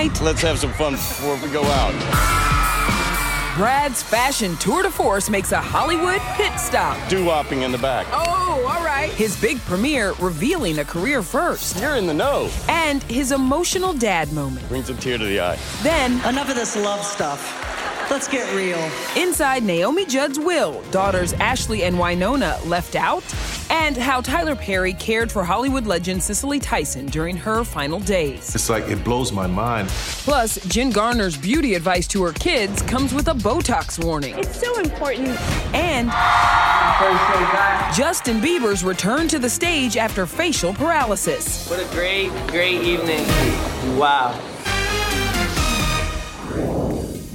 Tonight, Let's have some fun before we go out. Brad's fashion tour de force makes a Hollywood pit stop. Doo-wopping in the back. Oh, all right. His big premiere revealing a career first. You're in the know. And his emotional dad moment. Brings a tear to the eye. Then, Enough of this love stuff. Let's get real. inside Naomi Judd's will, daughters Ashley and Wynonna left out, and how Tyler Perry cared for Hollywood legend Cicely Tyson during her final days. It's like it blows my mind. Plus, Jen Garner's beauty advice to her kids comes with a Botox warning. It's so important. And Justin Bieber's return to the stage after facial paralysis. What a great, great evening. Wow.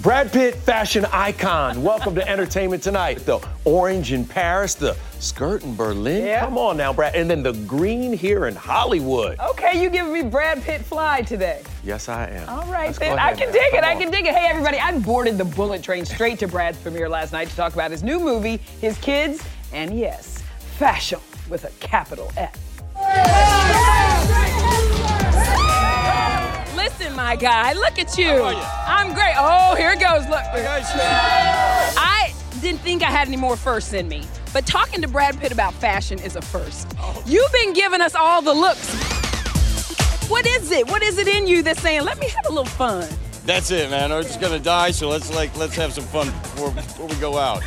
Brad Pitt, fashion icon. Welcome to Entertainment Tonight. The orange in Paris, the skirt in Berlin. Yeah. Come on now, Brad. And then the green here in Hollywood. Okay, you giving me Brad Pitt fly today. Yes, I am. All right, Let's then. I can man. dig it. Come I can dig it. Hey, everybody, I boarded the bullet train straight to Brad's premiere last night to talk about his new movie, his kids, and yes, fashion with a capital F. Listen, my guy, look at you. I'm great. Oh, here it goes. Look. I didn't think I had any more firsts in me, but talking to Brad Pitt about fashion is a first. Oh. You've been giving us all the looks. What is it? What is it in you that's saying, let me have a little fun? That's it, man. We're just gonna die, so let's like let's have some fun before, before we go out.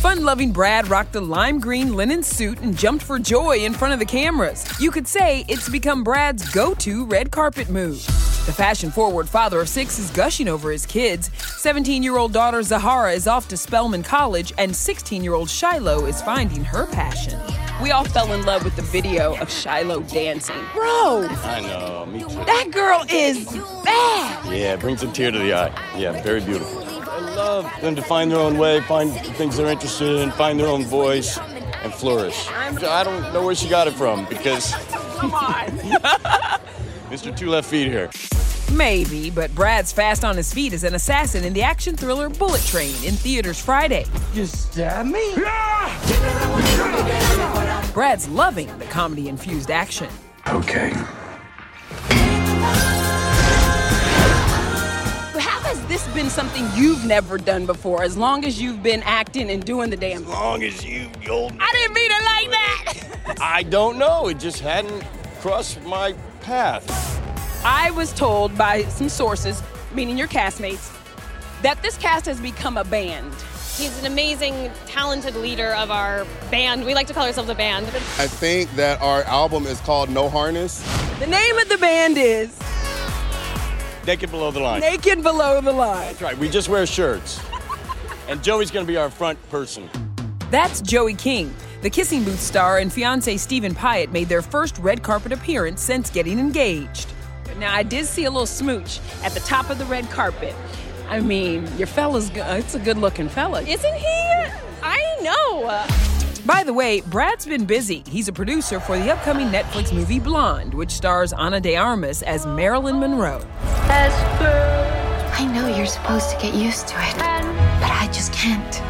Fun loving Brad rocked a lime green linen suit and jumped for joy in front of the cameras. You could say it's become Brad's go to red carpet move. The fashion forward father of six is gushing over his kids. 17 year old daughter Zahara is off to Spelman College, and 16 year old Shiloh is finding her passion. We all fell in love with the video of Shiloh dancing. Bro, I know, me too. that girl is bad. Yeah, it brings a tear to the eye. Yeah, very beautiful. I love them to find their own way, find the things they're interested in, find their own voice, and flourish. I don't know where she got it from because Come on. Mr. Two Left Feet here. Maybe, but Brad's fast on his feet as an assassin in the action thriller Bullet Train in theaters Friday. You stab me? Brad's loving the comedy infused action. Okay. Has this this been something you've never done before? As long as you've been acting and doing the damn. As long as you, you I didn't mean it like that. I don't know. It just hadn't crossed my path. I was told by some sources, meaning your castmates, that this cast has become a band. He's an amazing, talented leader of our band. We like to call ourselves a band. I think that our album is called No Harness. The name of the band is Naked Below the Line. Naked Below the Line. That's right. We just wear shirts. and Joey's going to be our front person. That's Joey King. The Kissing Booth star and fiance Steven Piet made their first red carpet appearance since getting engaged. Now, I did see a little smooch at the top of the red carpet. I mean, your fella's good. It's a good looking fella. Isn't he? I know. By the way, Brad's been busy. He's a producer for the upcoming Netflix movie Blonde, which stars Ana de Armas as Marilyn Monroe. I know you're supposed to get used to it, but I just can't.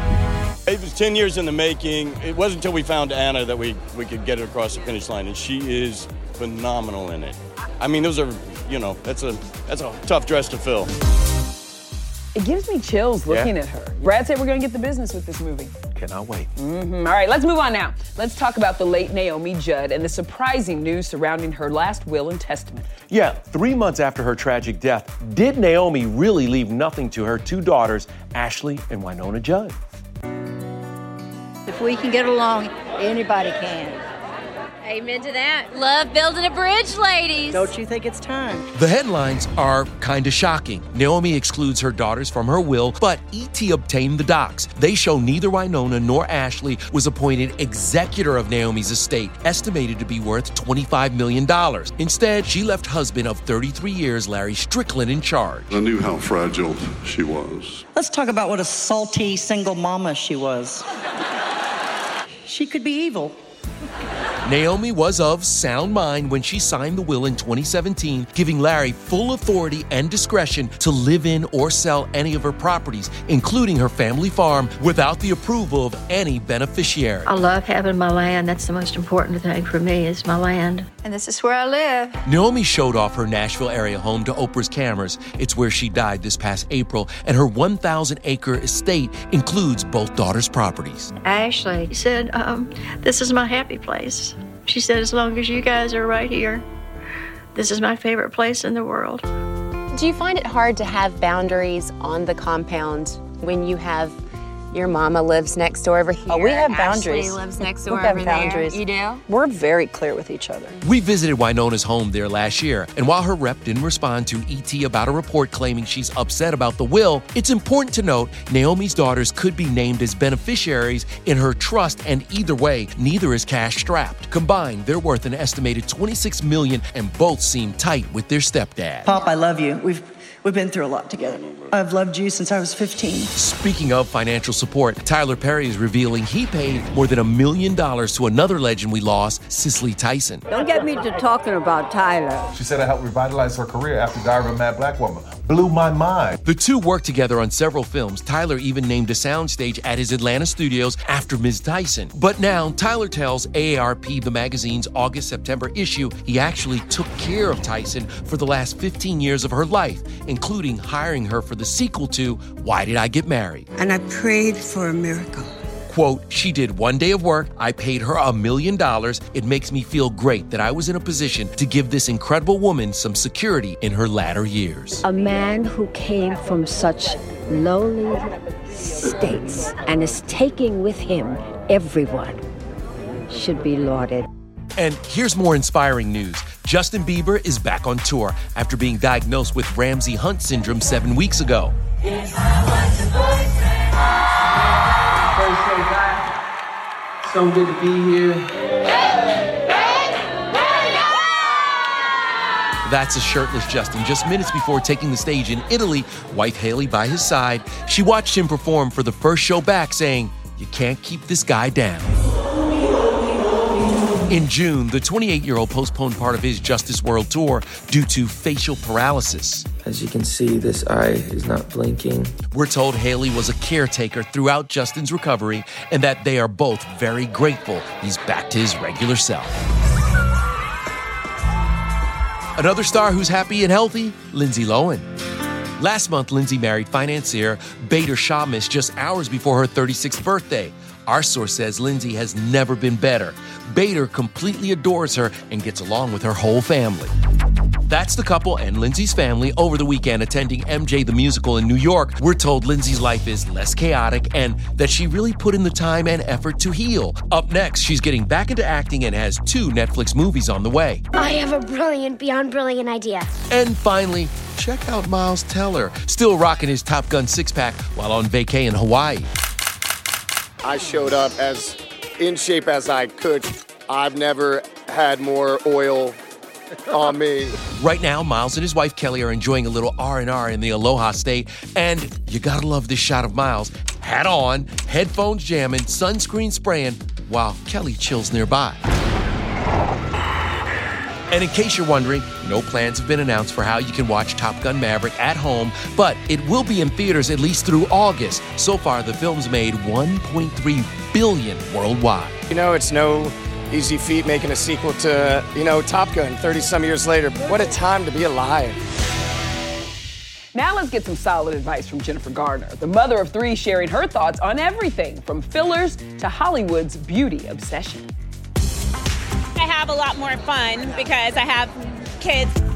It was 10 years in the making. It wasn't until we found Ana that we, we could get it across the finish line, and she is phenomenal in it. I mean, those are, you know, that's a that's a tough dress to fill. It gives me chills looking Yeah. at her. Brad said we're going to get the business with this movie. Cannot wait. Mhm. All right, let's move on now. Let's talk about the late Naomi Judd and the surprising news surrounding her last will and testament. Yeah, three months after her tragic death, did Naomi really leave nothing to her two daughters, Ashley and Wynonna Judd? If we can get along, anybody can. Amen to that. Love building a bridge, ladies. Don't you think it's time? The headlines are kind of shocking. Naomi excludes her daughters from her will, but E.T. obtained the docs. They show neither Wynonna nor Ashley was appointed executor of Naomi's estate, estimated to be worth $25 million. Instead, she left husband of 33 years, Larry Strickland, in charge. I knew how fragile she was. Let's talk about what a salty single mama she was. She could be evil. Naomi was of sound mind when she signed the will in 2017, giving Larry full authority and discretion to live in or sell any of her properties, including her family farm, without the approval of any beneficiary. I love having my land. That's the most important thing for me is my land. And this is where I live. Naomi showed off her Nashville area home to Oprah's cameras. It's where she died this past April, and her 1,000 acre estate includes both daughters' properties. Ashley said, um, This is my happy place. She said, As long as you guys are right here, this is my favorite place in the world. Do you find it hard to have boundaries on the compound when you have your mama lives next door over here? Oh, we have Ashley boundaries. lives next We door have over boundaries. there. You do? We're very clear with each other. We visited Wynonna's home there last year, and while her rep didn't respond to ET about a report claiming she's upset about the will, it's important to note Naomi's daughters could be named as beneficiaries in her trust, and either way, neither is cash strapped. Combined, they're worth an estimated 26 million, and both seem tight with their stepdad. Pop, I love you. We've we've been through a lot together. I've loved you since I was 15. Speaking of financial support, Tyler Perry is revealing he paid more than a million dollars to another legend we lost, Cicely Tyson. Don't get me to talking about Tyler. She said I helped revitalize her career after Diary of a Mad Black Woman. Blew my mind. The two worked together on several films. Tyler even named a soundstage at his Atlanta studios after Ms. Tyson. But now, Tyler tells AARP, the magazine's August September issue, he actually took care of Tyson for the last 15 years of her life, including hiring her for the sequel to Why Did I Get Married? And I prayed for a miracle. Quote, she did one day of work. I paid her a million dollars. It makes me feel great that I was in a position to give this incredible woman some security in her latter years. A man who came from such lowly states and is taking with him everyone should be lauded. And here's more inspiring news. Justin Bieber is back on tour after being diagnosed with Ramsay Hunt syndrome seven weeks ago. So good to be here. That's a shirtless Justin just minutes before taking the stage in Italy, wife Hailey by his side. She watched him perform for the first show back, saying, You can't keep this guy down. In June, the 28 year old postponed part of his Justice World tour due to facial paralysis. As you can see, this eye is not blinking. We're told Hailey was a caretaker throughout Justin's recovery and that they are both very grateful he's back to his regular self. Another star who's happy and healthy, Lindsay Lohan. Last month, Lindsay married financier Bader Shammas just hours before her 36th birthday. Our source says Lindsay has never been better. Bader completely adores her and gets along with her whole family. That's the couple and Lindsay's family over the weekend attending MJ the Musical in New York. We're told Lindsay's life is less chaotic and that she really put in the time and effort to heal. Up next, she's getting back into acting and has two Netflix movies on the way. I have a brilliant, beyond brilliant idea. And finally, check out Miles Teller, still rocking his Top Gun six pack while on vacay in Hawaii. I showed up as in shape as I could. I've never had more oil on me. Right now, Miles and his wife Kelly are enjoying a little R&R in the Aloha State, and you gotta love this shot of Miles, hat on, headphones jamming, sunscreen spraying, while Kelly chills nearby. And in case you're wondering, no plans have been announced for how you can watch Top Gun Maverick at home, but it will be in theaters at least through August. So far, the film's made 1.3 billion worldwide. You know, it's no easy feat making a sequel to, you know, Top Gun 30 some years later. What a time to be alive. Now let's get some solid advice from Jennifer Garner, the mother of three, sharing her thoughts on everything from fillers to Hollywood's beauty obsession. I have a lot more fun because I have kids.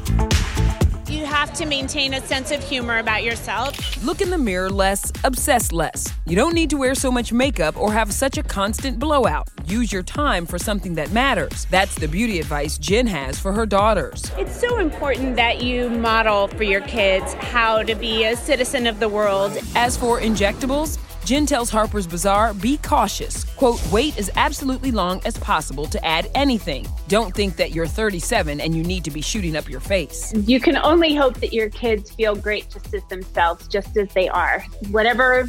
Have to maintain a sense of humor about yourself. Look in the mirror less, obsess less. You don't need to wear so much makeup or have such a constant blowout. Use your time for something that matters. That's the beauty advice Jen has for her daughters. It's so important that you model for your kids how to be a citizen of the world. As for injectables, Jen tells Harper's Bazaar, be cautious. Quote, wait as absolutely long as possible to add anything. Don't think that you're 37 and you need to be shooting up your face. You can only hope that your kids feel great just as themselves, just as they are. Whatever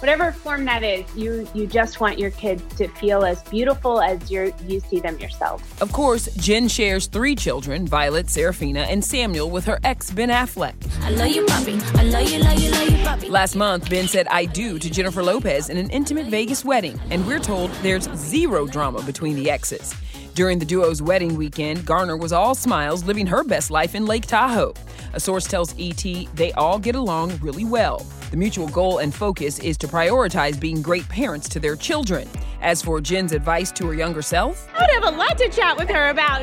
whatever form that is, you you just want your kids to feel as beautiful as you you see them yourself. Of course, Jen shares three children, Violet, Seraphina, and Samuel, with her ex Ben Affleck. I love you, puppy. I love you, love you, love you, puppy. Last month, Ben said I do to Jennifer Lopez in an intimate Vegas wedding, and we're told there's zero drama between the exes. During the duo's wedding weekend, Garner was all smiles, living her best life in Lake Tahoe. A source tells ET they all get along really well. The mutual goal and focus is to prioritize being great parents to their children. As for Jen's advice to her younger self, I would have a lot to chat with her about.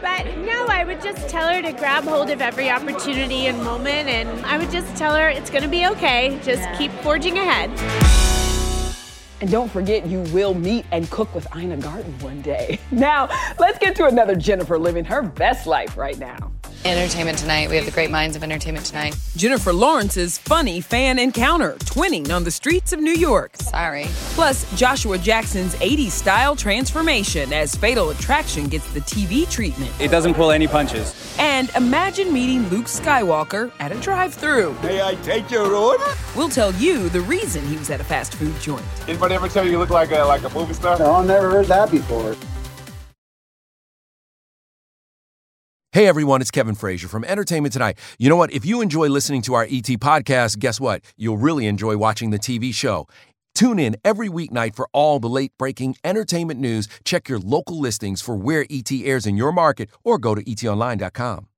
But no, I would just tell her to grab hold of every opportunity and moment, and I would just tell her it's going to be okay. Just keep forging ahead. And don't forget, you will meet and cook with Ina Garten one day. Now, let's get to another Jennifer living her best life right now. Entertainment Tonight. We have the great minds of Entertainment Tonight. Jennifer Lawrence's funny fan encounter, twinning on the streets of New York. Sorry. Plus, Joshua Jackson's 80s style transformation as Fatal Attraction gets the TV treatment. It doesn't pull any punches. And imagine meeting Luke Skywalker at a drive through. May I take your order? We'll tell you the reason he was at a fast food joint. Did anybody ever tell you you look like a, like a movie star? No, I've never heard that before. Hey everyone, it's Kevin Frazier from Entertainment Tonight. You know what? If you enjoy listening to our ET podcast, guess what? You'll really enjoy watching the TV show. Tune in every weeknight for all the late breaking entertainment news. Check your local listings for where ET airs in your market or go to etonline.com.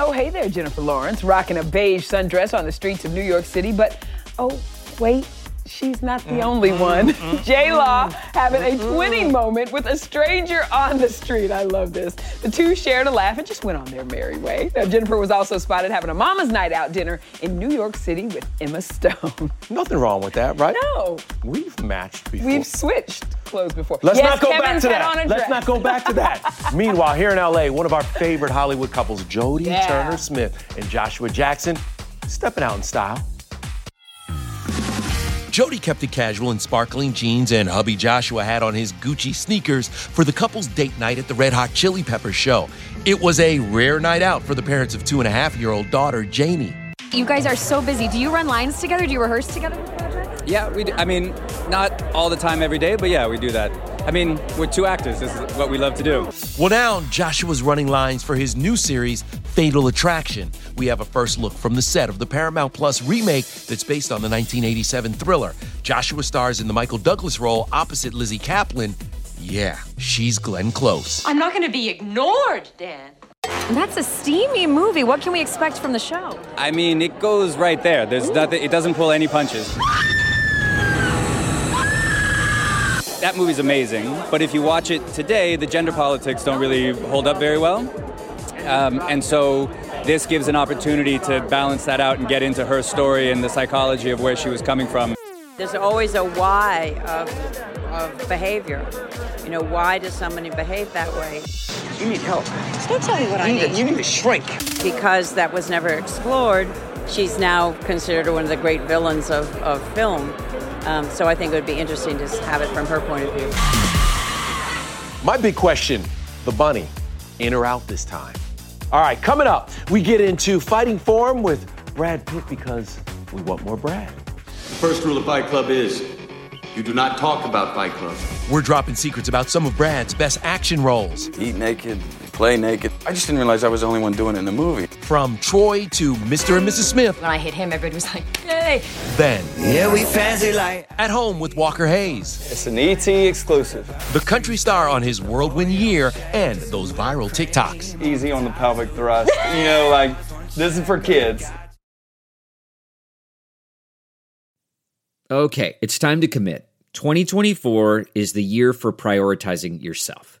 Oh, hey there, Jennifer Lawrence, rocking a beige sundress on the streets of New York City. But oh, wait, she's not the only one. Mm-hmm. J Law mm-hmm. having a mm-hmm. twinning moment with a stranger on the street. I love this. The two shared a laugh and just went on their merry way. Now, Jennifer was also spotted having a mama's night out dinner in New York City with Emma Stone. Nothing wrong with that, right? No. We've matched before. We've switched clothes before. Let's yes, not go Kevin's back to that. Let's not go back to that. Meanwhile, here in LA, one of our favorite Hollywood couples, Jodie Yeah. Turner Smith and Joshua Jackson, stepping out in style. Jodie kept it casual in sparkling jeans and hubby Joshua had on his Gucci sneakers for the couple's date night at the Red Hot Chili Peppers show. It was a rare night out for the parents of two and a half year old daughter, Jamie. You guys are so busy. Do you run lines together? Do you rehearse together? Yeah, we. Do, I mean, not all the time every day, but yeah, we do that. I mean, we're two actors. This is what we love to do. Well, now Joshua's running lines for his new series, Fatal Attraction. We have a first look from the set of the Paramount Plus remake that's based on the 1987 thriller. Joshua stars in the Michael Douglas role opposite Lizzy Caplan. Yeah, she's Glenn Close. I'm not going to be ignored, Dan. That's a steamy movie. What can we expect from the show? I mean, it goes right there. There's nothing. It doesn't pull any punches. That movie's amazing, but if you watch it today, the gender politics don't really hold up very well. Um, and so this gives an opportunity to balance that out and get into her story and the psychology of where she was coming from. There's always a why of, of behavior. You know, why does somebody behave that way? You need help. Don't tell me what you I need. need. To, you need to shrink. Because that was never explored, she's now considered one of the great villains of, of film. Um, so I think it would be interesting to have it from her point of view. My big question the bunny, in or out this time? All right, coming up, we get into fighting form with Brad Pitt because we want more Brad. The first rule of Fight Club is you do not talk about Fight Club. We're dropping secrets about some of Brad's best action roles. Eat naked, play naked. I just didn't realize I was the only one doing it in the movie. From Troy to Mr. and Mrs. Smith. When I hit him, everybody was like, yay! Then, Yeah, we fancy like. at home with Walker Hayes. It's an ET exclusive. The country star on his whirlwind year and those viral TikToks. Easy on the pelvic thrust. you know, like this is for kids. Okay, it's time to commit. 2024 is the year for prioritizing yourself.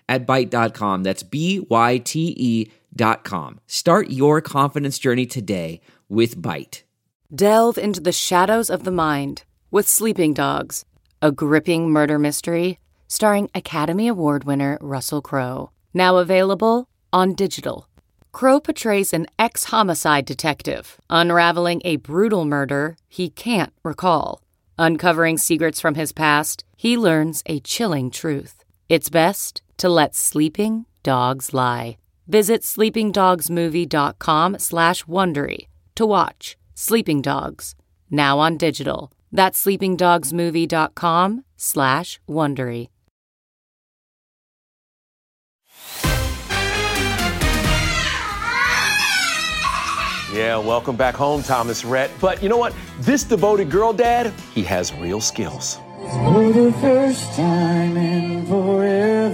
at Byte.com. That's B-Y-T-E dot com. Start your confidence journey today with Byte. Delve into the shadows of the mind with Sleeping Dogs, a gripping murder mystery starring Academy Award winner Russell Crowe. Now available on digital. Crowe portrays an ex homicide detective unraveling a brutal murder he can't recall. Uncovering secrets from his past, he learns a chilling truth. It's best to let sleeping dogs lie. Visit sleepingdogsmovie.com slash Wondery to watch Sleeping Dogs, now on digital. That's sleepingdogsmovie.com slash Wondery. Yeah, welcome back home, Thomas Rhett. But you know what? This devoted girl dad, he has real skills. For the first time in forever,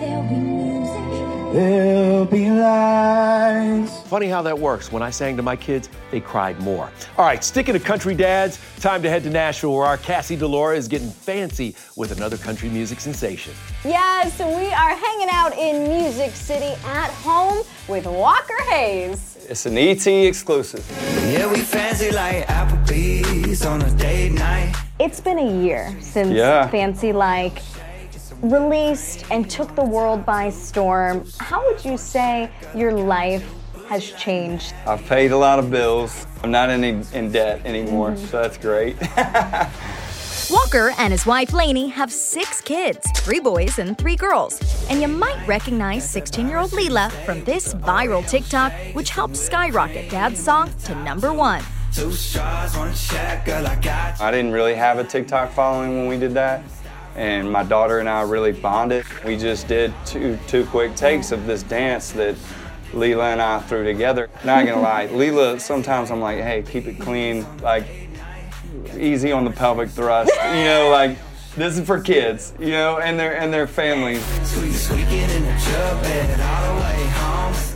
there'll be music There'll be lights. Funny how that works. When I sang to my kids, they cried more. All right, sticking to country dads, time to head to Nashville where our Cassie DiLaura is getting fancy with another country music sensation. Yes, we are hanging out in Music City at home with Walker Hayes. It's an ET exclusive. Yeah, we fancy like Applebee's on a date night. It's been a year since Yeah. Fancy Like released and took the world by storm. How would you say your life has changed? I've paid a lot of bills. I'm not in, in debt anymore, mm-hmm. so that's great. Walker and his wife Laney have six kids, three boys and three girls. And you might recognize 16 year old Lela from this viral TikTok, which helped skyrocket Dad's song to number one. Two straws, one shack, girl, I got I didn't really have a TikTok following when we did that. And my daughter and I really bonded. We just did two two quick takes of this dance that Lela and I threw together. Not gonna lie, Lela, sometimes I'm like, hey, keep it clean, like easy on the pelvic thrust. You know, like this is for kids, you know, and their and their families.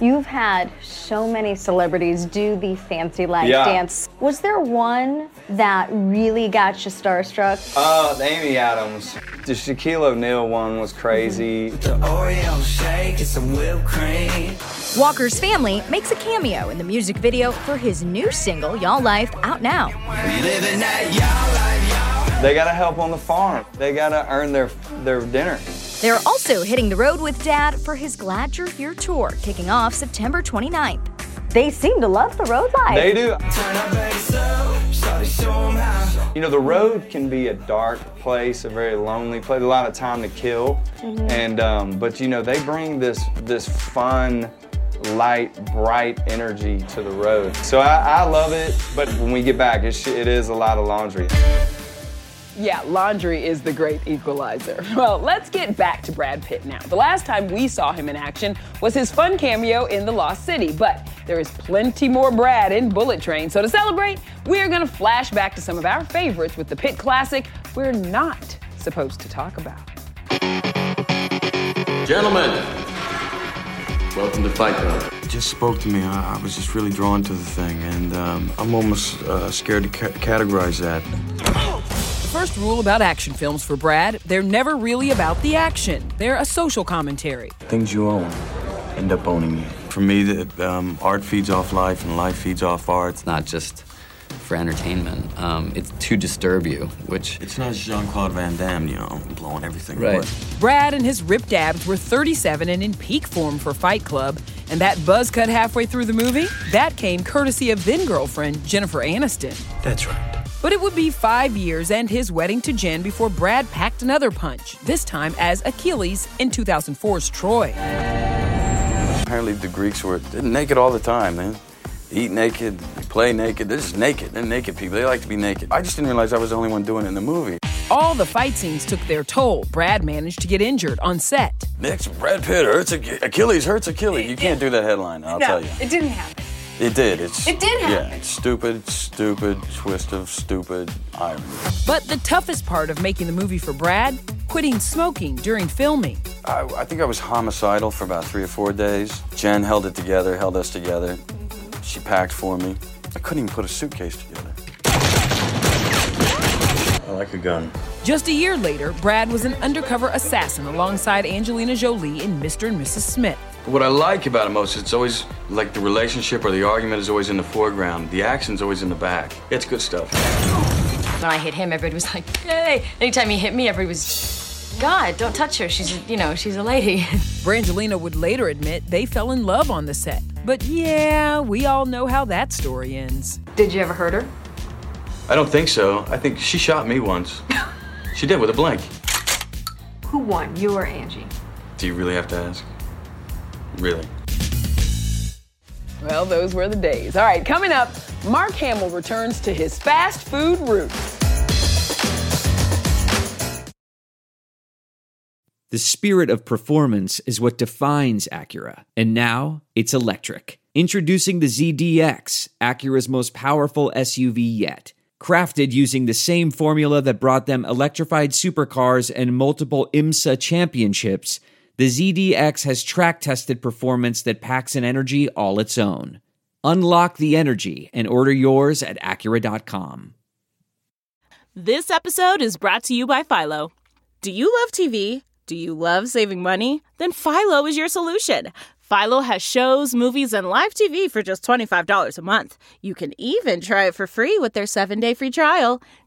You've had so many celebrities do the Fancy Like Yeah. dance. Was there one that really got you starstruck? Uh, the Amy Adams. The Shaquille O'Neal one was crazy. The Oreo shake and some whipped cream. Walker's family makes a cameo in the music video for his new single, Y'all Life, out now. Living that y'all life, y'all. They gotta help on the farm. They gotta earn their their dinner. They're also hitting the road with Dad for his Glad You're Here tour, kicking off September 29th. They seem to love the road life. They do. Turn up bass up, shawty, show 'em how. You know, the road can be a dark place, a very lonely place, a lot of time to kill. Mhm. And um, but you know, they bring this this fun, light, bright energy to the road. So I, I love it, but when we get back, it, it is a lot of laundry. Yeah, laundry is the great equalizer. Well, let's get back to Brad Pitt now. The last time we saw him in action was his fun cameo in The Lost City, but there is plenty more Brad in Bullet Train. So to celebrate, we're gonna flash back to some of our favorites with the Pitt classic we're not supposed to talk about. Gentlemen, welcome to Fight Club. It just spoke to me. I, I was just really drawn to the thing, and um, I'm almost uh, scared to ca- categorize that. The first rule about action films for Brad they're never really about the action, they're a social commentary. Things you own end up owning you. For me, the, um, art feeds off life, and life feeds off art. It's not just for entertainment. Um, it's to disturb you, which It's not Jean Claude Van Damme, you know, blowing everything Right. away. Brad and his ripped abs were 37 and in peak form for Fight Club, and that buzz cut halfway through the movie, that came courtesy of then girlfriend Jennifer Aniston. That's right. But it would be five years and his wedding to Jen before Brad packed another punch, this time as Achilles in 2004's Troy. Apparently, the Greeks were naked all the time, man. They eat naked, they play naked. They're just naked. They're naked people. They like to be naked. I just didn't realize I was the only one doing it in the movie. All the fight scenes took their toll. Brad managed to get injured on set. Next, Brad Pitt hurts Achilles, hurts Achilles. You can't do that headline, I'll tell you. it didn't happen. It did. It's It did happen. Yeah, stupid, stupid twist of stupid irony. But the toughest part of making the movie for Brad, quitting smoking during filming. I, I think I was homicidal for about three or four days. Jen held it together, held us together. She packed for me. I couldn't even put a suitcase together. I like a gun. Just a year later, Brad was an undercover assassin alongside Angelina Jolie in Mr. and Mrs. Smith. What I like about it most, is it's always like the relationship or the argument is always in the foreground. The action's always in the back. It's good stuff. When I hit him, everybody was like, "Yay!" Anytime he hit me, everybody was, "God, don't touch her. She's, a, you know, she's a lady." Brangelina would later admit they fell in love on the set. But yeah, we all know how that story ends. Did you ever hurt her? I don't think so. I think she shot me once. she did with a blank. Who won, you or Angie? Do you really have to ask? Really? Well, those were the days. All right, coming up, Mark Hamill returns to his fast food roots. The spirit of performance is what defines Acura, and now it's electric. Introducing the ZDX, Acura's most powerful SUV yet. Crafted using the same formula that brought them electrified supercars and multiple IMSA championships, the ZDX has track tested performance that packs an energy all its own. Unlock the energy and order yours at Acura.com. This episode is brought to you by Philo. Do you love TV? Do you love saving money? Then Philo is your solution. Philo has shows, movies, and live TV for just $25 a month. You can even try it for free with their seven day free trial.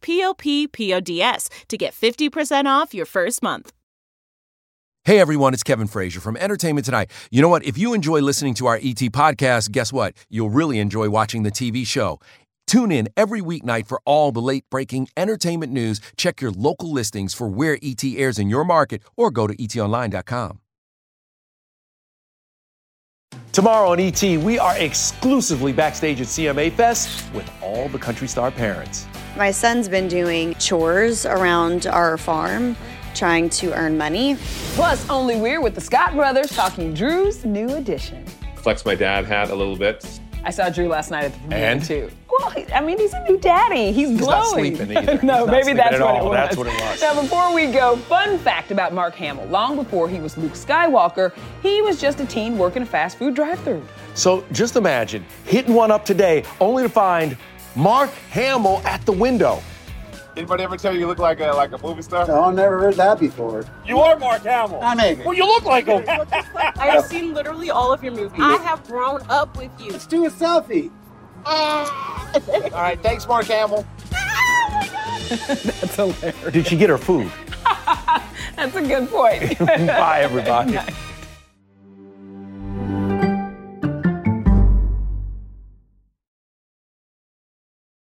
p-o-p-p-o-d-s to get 50% off your first month. Hey everyone, it's Kevin Frazier from Entertainment Tonight. You know what? If you enjoy listening to our ET podcast, guess what? You'll really enjoy watching the TV show. Tune in every weeknight for all the late breaking entertainment news. Check your local listings for where ET airs in your market or go to etonline.com. Tomorrow on ET, we are exclusively backstage at CMA Fest with all the country star parents. My son's been doing chores around our farm, trying to earn money. Plus, only we're with the Scott brothers talking Drew's new edition. Flex my dad hat a little bit. I saw Drew last night at the premiere And? too. Well, I mean, he's a new daddy. He's He's glowing. not sleeping either. He's no, not maybe sleeping that's at what it was. That's what it was. Now, before we go, fun fact about Mark Hamill: long before he was Luke Skywalker, he was just a teen working a fast food drive-thru. So just imagine hitting one up today only to find Mark Hamill at the window. Anybody ever tell you you look like a like a movie star? No, I never heard that before. You are Mark Hamill. I mean, Well, you look like him. I have seen literally all of your movies. I have grown up with you. let's do a selfie. Ah. All right, thanks, Mark Hamill. That's hilarious. Did she get her food? That's a good point. Bye, everybody.